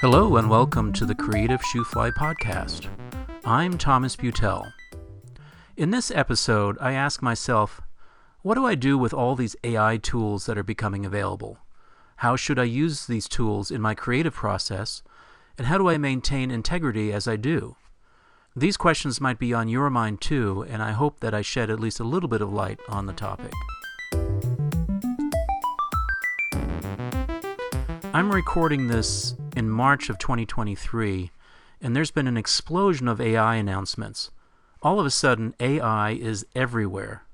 Hello and welcome to the Creative Shoofly podcast. I'm Thomas Beutel. In this episode, I ask myself, what do I do with all these AI tools that are becoming available? How should I use these tools in my creative process? And how do I maintain integrity as I do? These questions might be on your mind too, and I hope that I shed at least a little bit of light on the topic. I'm recording this in March of 2023, and there's been an explosion of AI announcements. All of a sudden, AI is everywhere.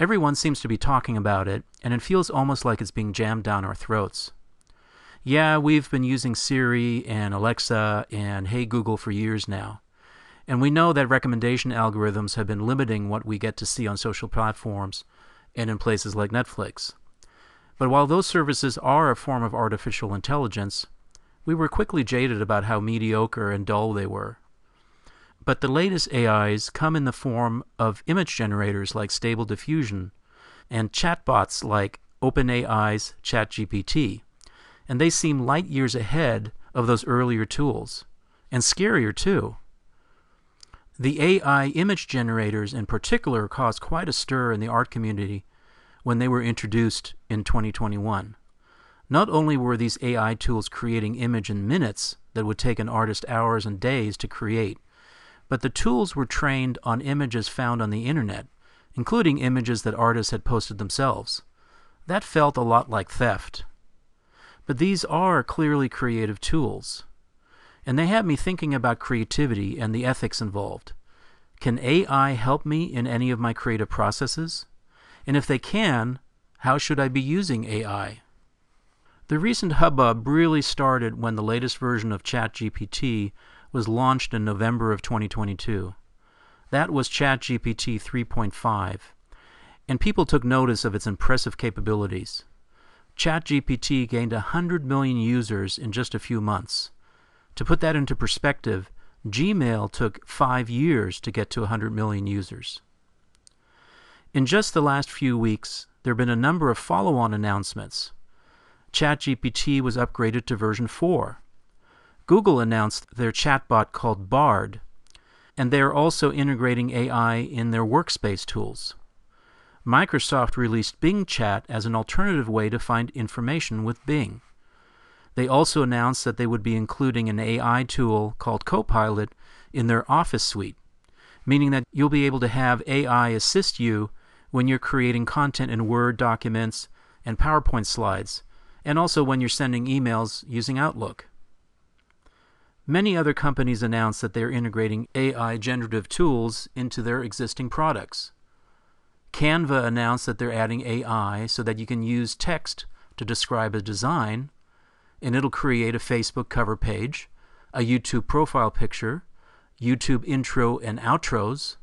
Everyone seems to be talking about it, and it feels almost like it's being jammed down our throats. Yeah, we've been using Siri and Alexa and Hey Google for years now. And we know that recommendation algorithms have been limiting what we get to see on social platforms and in places like Netflix. But while those services are a form of artificial intelligence, we were quickly jaded about how mediocre and dull they were. But the latest AIs come in the form of image generators like Stable Diffusion and chatbots like OpenAI's ChatGPT, and they seem light years ahead of those earlier tools, and scarier too. The AI image generators in particular caused quite a stir in the art community when they were introduced in 2021. Not only were these AI tools creating image in minutes that would take an artist hours and days to create, but the tools were trained on images found on the internet, including images that artists had posted themselves. That felt a lot like theft. But these are clearly creative tools. And they have me thinking about creativity and the ethics involved. Can AI help me in any of my creative processes? And if they can, how should I be using AI? The recent hubbub really started when the latest version of ChatGPT was launched in November of 2022. That was ChatGPT 3.5, and people took notice of its impressive capabilities. ChatGPT gained 100 million users in just a few months. To put that into perspective, Gmail took five years to get to 100 million users. In just the last few weeks, there have been a number of follow on announcements. ChatGPT was upgraded to version 4. Google announced their chatbot called Bard, and they are also integrating AI in their workspace tools. Microsoft released Bing Chat as an alternative way to find information with Bing. They also announced that they would be including an AI tool called Copilot in their Office suite, meaning that you'll be able to have AI assist you when you're creating content in Word documents and PowerPoint slides, and also when you're sending emails using Outlook. Many other companies announced that they're integrating AI generative tools into their existing products. Canva announced that they're adding AI so that you can use text to describe a design, and it'll create a Facebook cover page, a YouTube profile picture, YouTube intro and outros,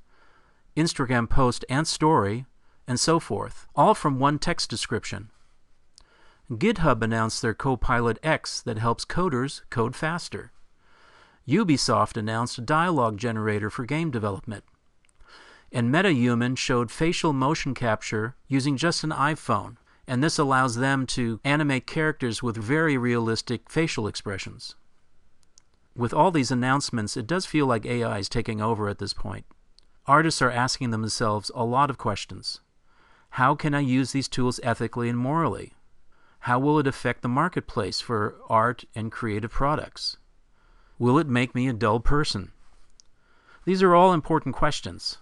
Instagram post and story, and so forth, all from one text description. GitHub announced their Copilot X that helps coders code faster. Ubisoft announced a dialogue generator for game development. And MetaHuman showed facial motion capture using just an iPhone, and this allows them to animate characters with very realistic facial expressions. With all these announcements, it does feel like AI is taking over at this point. Artists are asking themselves a lot of questions. How can I use these tools ethically and morally? How will it affect the marketplace for art and creative products? Will it make me a dull person? These are all important questions.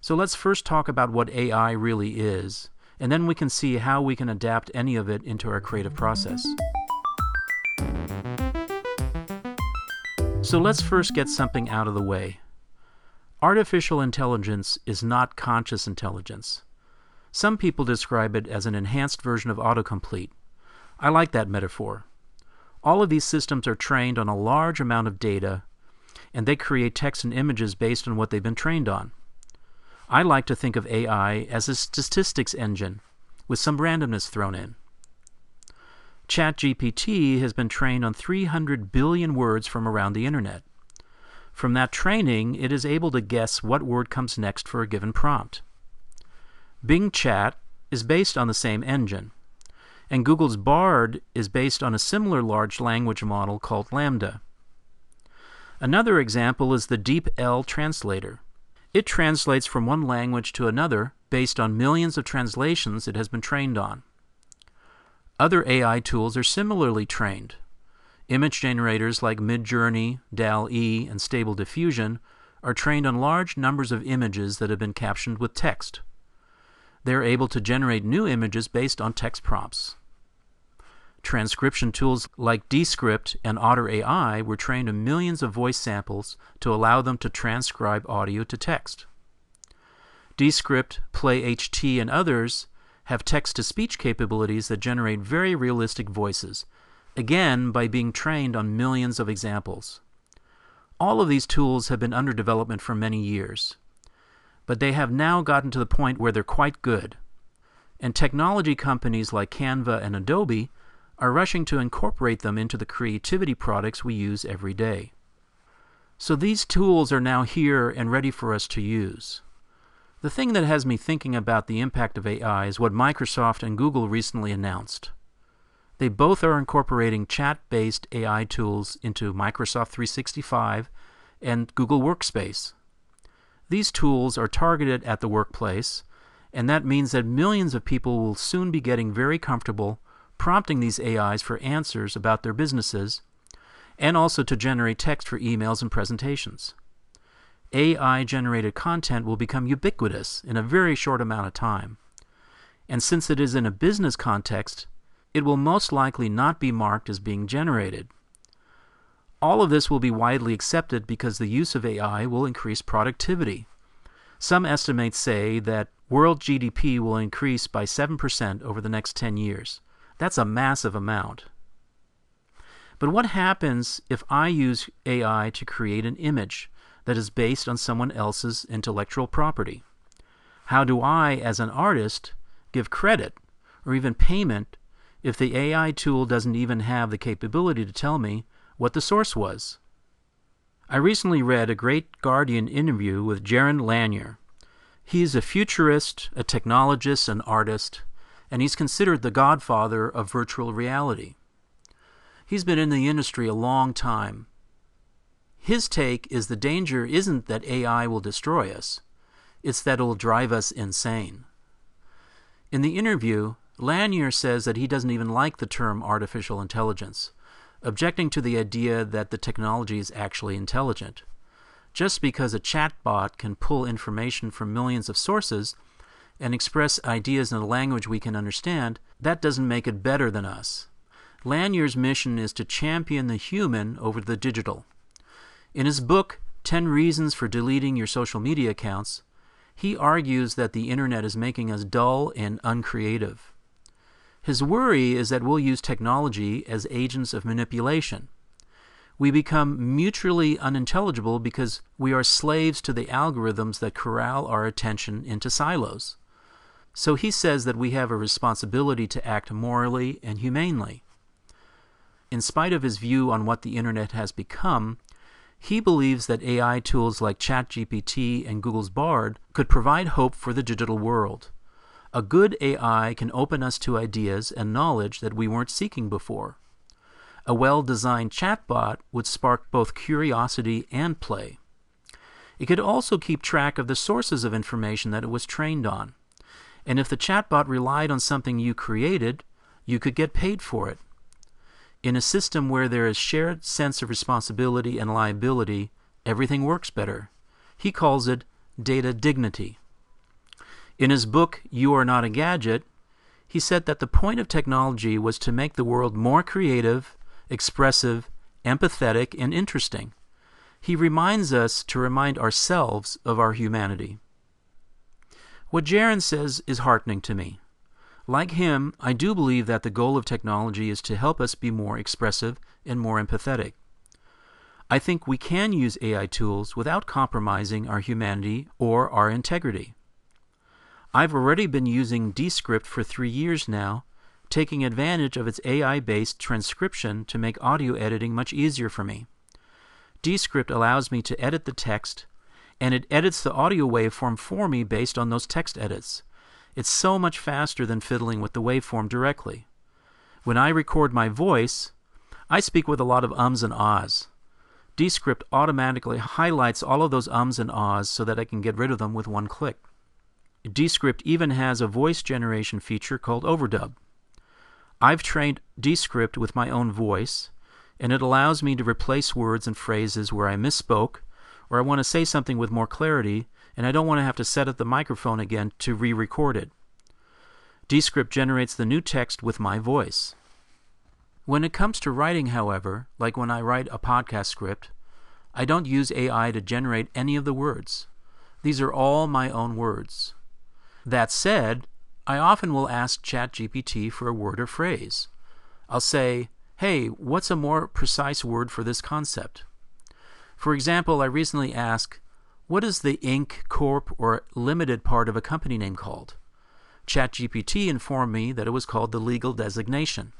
So let's first talk about what AI really is, and then we can see how we can adapt any of it into our creative process. So let's first get something out of the way. Artificial intelligence is not conscious intelligence. Some people describe it as an enhanced version of autocomplete. I like that metaphor. All of these systems are trained on a large amount of data, and they create text and images based on what they've been trained on. I like to think of AI as a statistics engine with some randomness thrown in. ChatGPT has been trained on 300 billion words from around the internet. From that training, it is able to guess what word comes next for a given prompt. Bing Chat is based on the same engine, and Google's Bard is based on a similar large language model called LaMDA. Another example is the DeepL translator. It translates from one language to another based on millions of translations it has been trained on. Other AI tools are similarly trained. Image generators like Midjourney, DALL-E, and Stable Diffusion are trained on large numbers of images that have been captioned with text. They are able to generate new images based on text prompts. Transcription tools like Descript and Otter AI were trained on millions of voice samples to allow them to transcribe audio to text. Descript, PlayHT, and others have text to speech capabilities that generate very realistic voices, again by being trained on millions of examples. All of these tools have been under development for many years, but they have now gotten to the point where they're quite good. And technology companies like Canva and Adobe are rushing to incorporate them into the creativity products we use every day. So these tools are now here and ready for us to use. The thing that has me thinking about the impact of AI is what Microsoft and Google recently announced. They both are incorporating chat based AI tools into Microsoft 365 and Google Workspace. These tools are targeted at the workplace, and that means that millions of people will soon be getting very comfortable prompting these AIs for answers about their businesses, and also to generate text for emails and presentations. AI generated content will become ubiquitous in a very short amount of time. And since it is in a business context, it will most likely not be marked as being generated. All of this will be widely accepted because the use of AI will increase productivity. Some estimates say that world GDP will increase by 7% over the next 10 years. That's a massive amount. But what happens if I use AI to create an image that is based on someone else's intellectual property? How do I, as an artist, give credit or even payment if the AI tool doesn't even have the capability to tell me what the source was? I recently read a great Guardian interview with Jaron Lanier. He is a futurist, a technologist, an artist, and he's considered the godfather of virtual reality. He's been in the industry a long time. His take is the danger isn't that AI will destroy us, it's that it will drive us insane. In the interview, Lanier says that he doesn't even like the term artificial intelligence, objecting to the idea that the technology is actually intelligent. Just because a chatbot can pull information from millions of sources and express ideas in a language we can understand, that doesn't make it better than us. Lanier's mission is to champion the human over the digital. In his book, 10 Reasons for Deleting Your Social Media Accounts, he argues that the internet is making us dull and uncreative. His worry is that we'll use technology as agents of manipulation. We become mutually unintelligible because we are slaves to the algorithms that corral our attention into silos. So he says that we have a responsibility to act morally and humanely. In spite of his view on what the internet has become, he believes that AI tools like ChatGPT and Google's Bard could provide hope for the digital world. A good AI can open us to ideas and knowledge that we weren't seeking before. A well designed chatbot would spark both curiosity and play. It could also keep track of the sources of information that it was trained on. And if the chatbot relied on something you created, you could get paid for it. In a system where there is shared sense of responsibility and liability, everything works better. He calls it data dignity. In his book, You Are Not a Gadget, he said that the point of technology was to make the world more creative, expressive, empathetic, and interesting. He reminds us to remind ourselves of our humanity. What Jaron says is heartening to me. Like him, I do believe that the goal of technology is to help us be more expressive and more empathetic. I think we can use AI tools without compromising our humanity or our integrity. I've already been using Descript for three years now, taking advantage of its AI based transcription to make audio editing much easier for me. Descript allows me to edit the text and it edits the audio waveform for me based on those text edits. It's so much faster than fiddling with the waveform directly. When I record my voice, I speak with a lot of ums and ahs. Descript automatically highlights all of those ums and ahs so that I can get rid of them with one click. Descript even has a voice generation feature called Overdub. I've trained Descript with my own voice, and it allows me to replace words and phrases where I misspoke or I want to say something with more clarity and I don't want to have to set up the microphone again to re record it. Descript generates the new text with my voice. When it comes to writing, however, like when I write a podcast script, I don't use AI to generate any of the words. These are all my own words. That said, I often will ask ChatGPT for a word or phrase. I'll say, hey, what's a more precise word for this concept? For example, I recently asked, what is the Inc., Corp., or Limited part of a company name called? ChatGPT informed me that it was called the legal designation.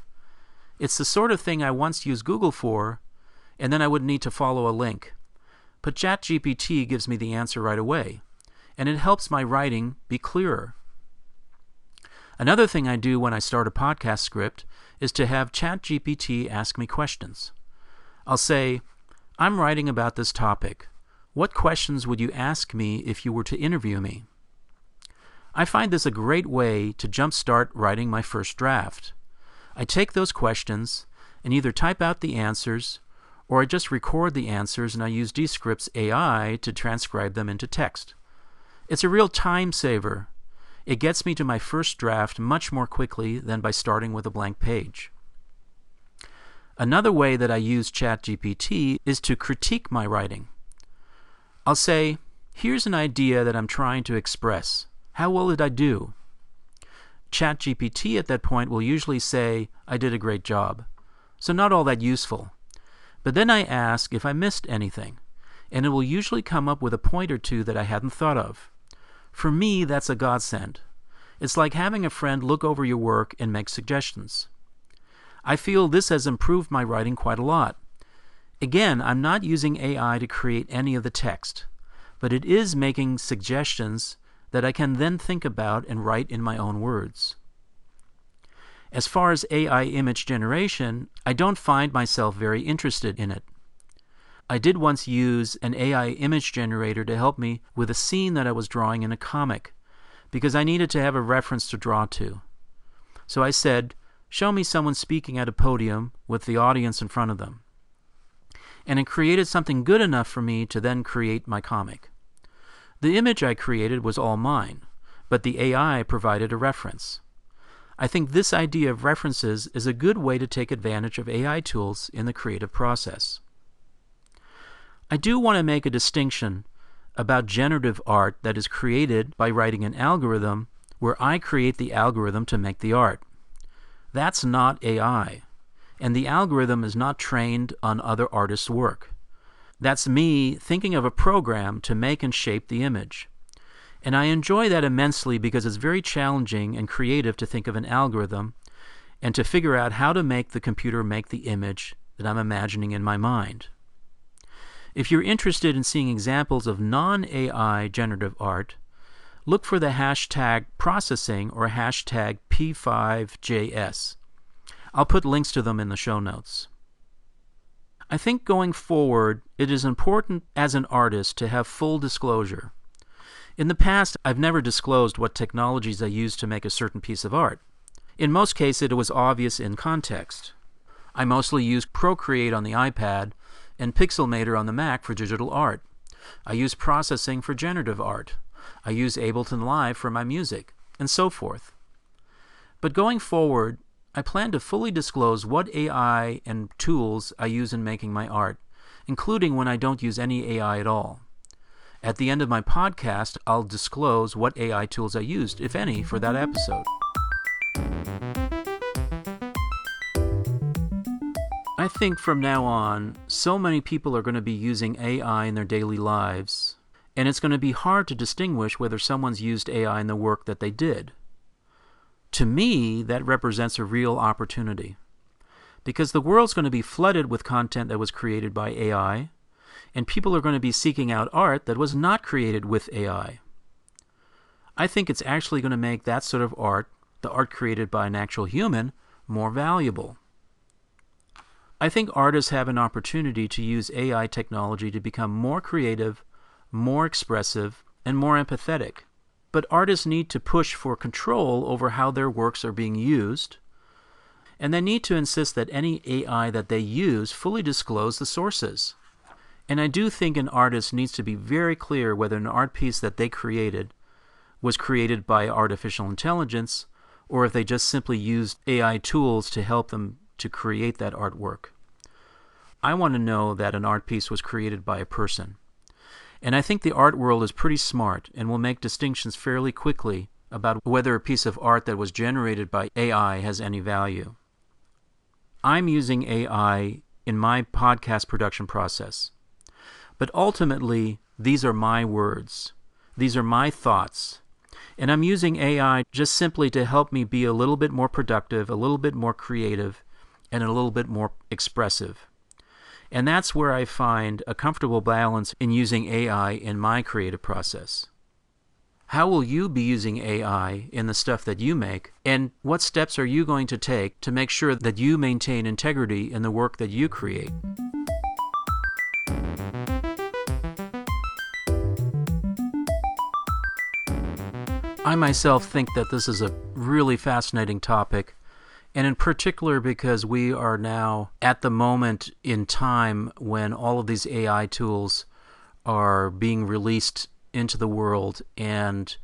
It's the sort of thing I once used Google for, and then I would need to follow a link. But ChatGPT gives me the answer right away, and it helps my writing be clearer. Another thing I do when I start a podcast script is to have ChatGPT ask me questions. I'll say, I'm writing about this topic. What questions would you ask me if you were to interview me? I find this a great way to jumpstart writing my first draft. I take those questions and either type out the answers or I just record the answers and I use Descript's AI to transcribe them into text. It's a real time saver. It gets me to my first draft much more quickly than by starting with a blank page. Another way that I use ChatGPT is to critique my writing. I'll say, here's an idea that I'm trying to express. How well did I do? ChatGPT at that point will usually say, I did a great job. So, not all that useful. But then I ask if I missed anything, and it will usually come up with a point or two that I hadn't thought of. For me, that's a godsend. It's like having a friend look over your work and make suggestions. I feel this has improved my writing quite a lot. Again, I'm not using AI to create any of the text, but it is making suggestions that I can then think about and write in my own words. As far as AI image generation, I don't find myself very interested in it. I did once use an AI image generator to help me with a scene that I was drawing in a comic, because I needed to have a reference to draw to. So I said, Show me someone speaking at a podium with the audience in front of them. And it created something good enough for me to then create my comic. The image I created was all mine, but the AI provided a reference. I think this idea of references is a good way to take advantage of AI tools in the creative process. I do want to make a distinction about generative art that is created by writing an algorithm where I create the algorithm to make the art. That's not AI, and the algorithm is not trained on other artists' work. That's me thinking of a program to make and shape the image. And I enjoy that immensely because it's very challenging and creative to think of an algorithm and to figure out how to make the computer make the image that I'm imagining in my mind. If you're interested in seeing examples of non AI generative art, look for the hashtag processing or hashtag P5JS. I'll put links to them in the show notes. I think going forward, it is important as an artist to have full disclosure. In the past, I've never disclosed what technologies I used to make a certain piece of art. In most cases, it was obvious in context. I mostly use Procreate on the iPad and Pixelmator on the Mac for digital art. I use processing for generative art. I use Ableton Live for my music, and so forth. But going forward, I plan to fully disclose what AI and tools I use in making my art, including when I don't use any AI at all. At the end of my podcast, I'll disclose what AI tools I used, if any, for that episode. I think from now on, so many people are going to be using AI in their daily lives, and it's going to be hard to distinguish whether someone's used AI in the work that they did. To me, that represents a real opportunity. Because the world's going to be flooded with content that was created by AI, and people are going to be seeking out art that was not created with AI. I think it's actually going to make that sort of art, the art created by an actual human, more valuable. I think artists have an opportunity to use AI technology to become more creative, more expressive, and more empathetic. But artists need to push for control over how their works are being used, and they need to insist that any AI that they use fully disclose the sources. And I do think an artist needs to be very clear whether an art piece that they created was created by artificial intelligence or if they just simply used AI tools to help them to create that artwork. I want to know that an art piece was created by a person. And I think the art world is pretty smart and will make distinctions fairly quickly about whether a piece of art that was generated by AI has any value. I'm using AI in my podcast production process. But ultimately, these are my words. These are my thoughts. And I'm using AI just simply to help me be a little bit more productive, a little bit more creative, and a little bit more expressive. And that's where I find a comfortable balance in using AI in my creative process. How will you be using AI in the stuff that you make? And what steps are you going to take to make sure that you maintain integrity in the work that you create? I myself think that this is a really fascinating topic and in particular because we are now at the moment in time when all of these AI tools are being released into the world and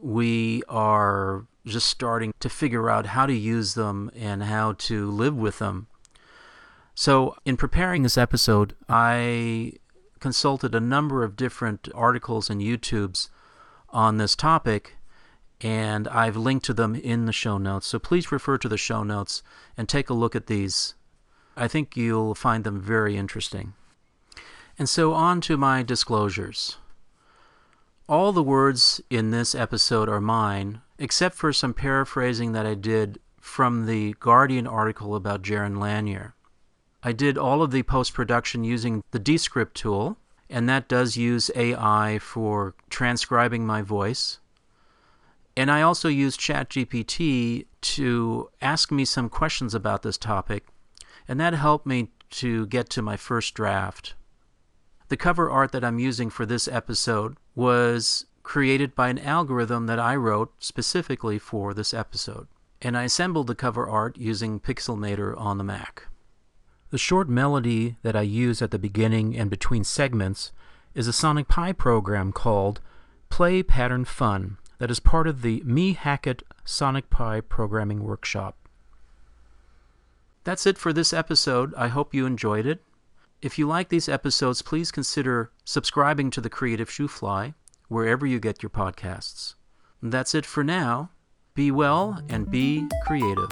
we are just starting to figure out how to use them and how to live with them. So, in preparing this episode, I consulted a number of different articles and YouTubes on this topic and I've linked to them in the show notes. So please refer to the show notes and take a look at these. I think you'll find them very interesting. And so on to my disclosures. All the words in this episode are mine, except for some paraphrasing that I did from the Guardian article about Jaron Lanier. I did all of the post production using the Descript tool, and that does use AI for transcribing my voice and I also used ChatGPT to ask me some questions about this topic, and that helped me to get to my first draft. The cover art that I'm using for this episode was created by an algorithm that I wrote specifically for this episode, and I assembled the cover art using Pixelmator on the Mac. The short melody that I use at the beginning and between segments is a Sonic Pi program called Play Pattern Fun that is part of the Mehackit Sonic Pi programming workshop. That's it for this episode. I hope you enjoyed it. If you like these episodes, please consider subscribing to the Creative Shoofly wherever you get your podcasts. That's it for now. Be well and be creative.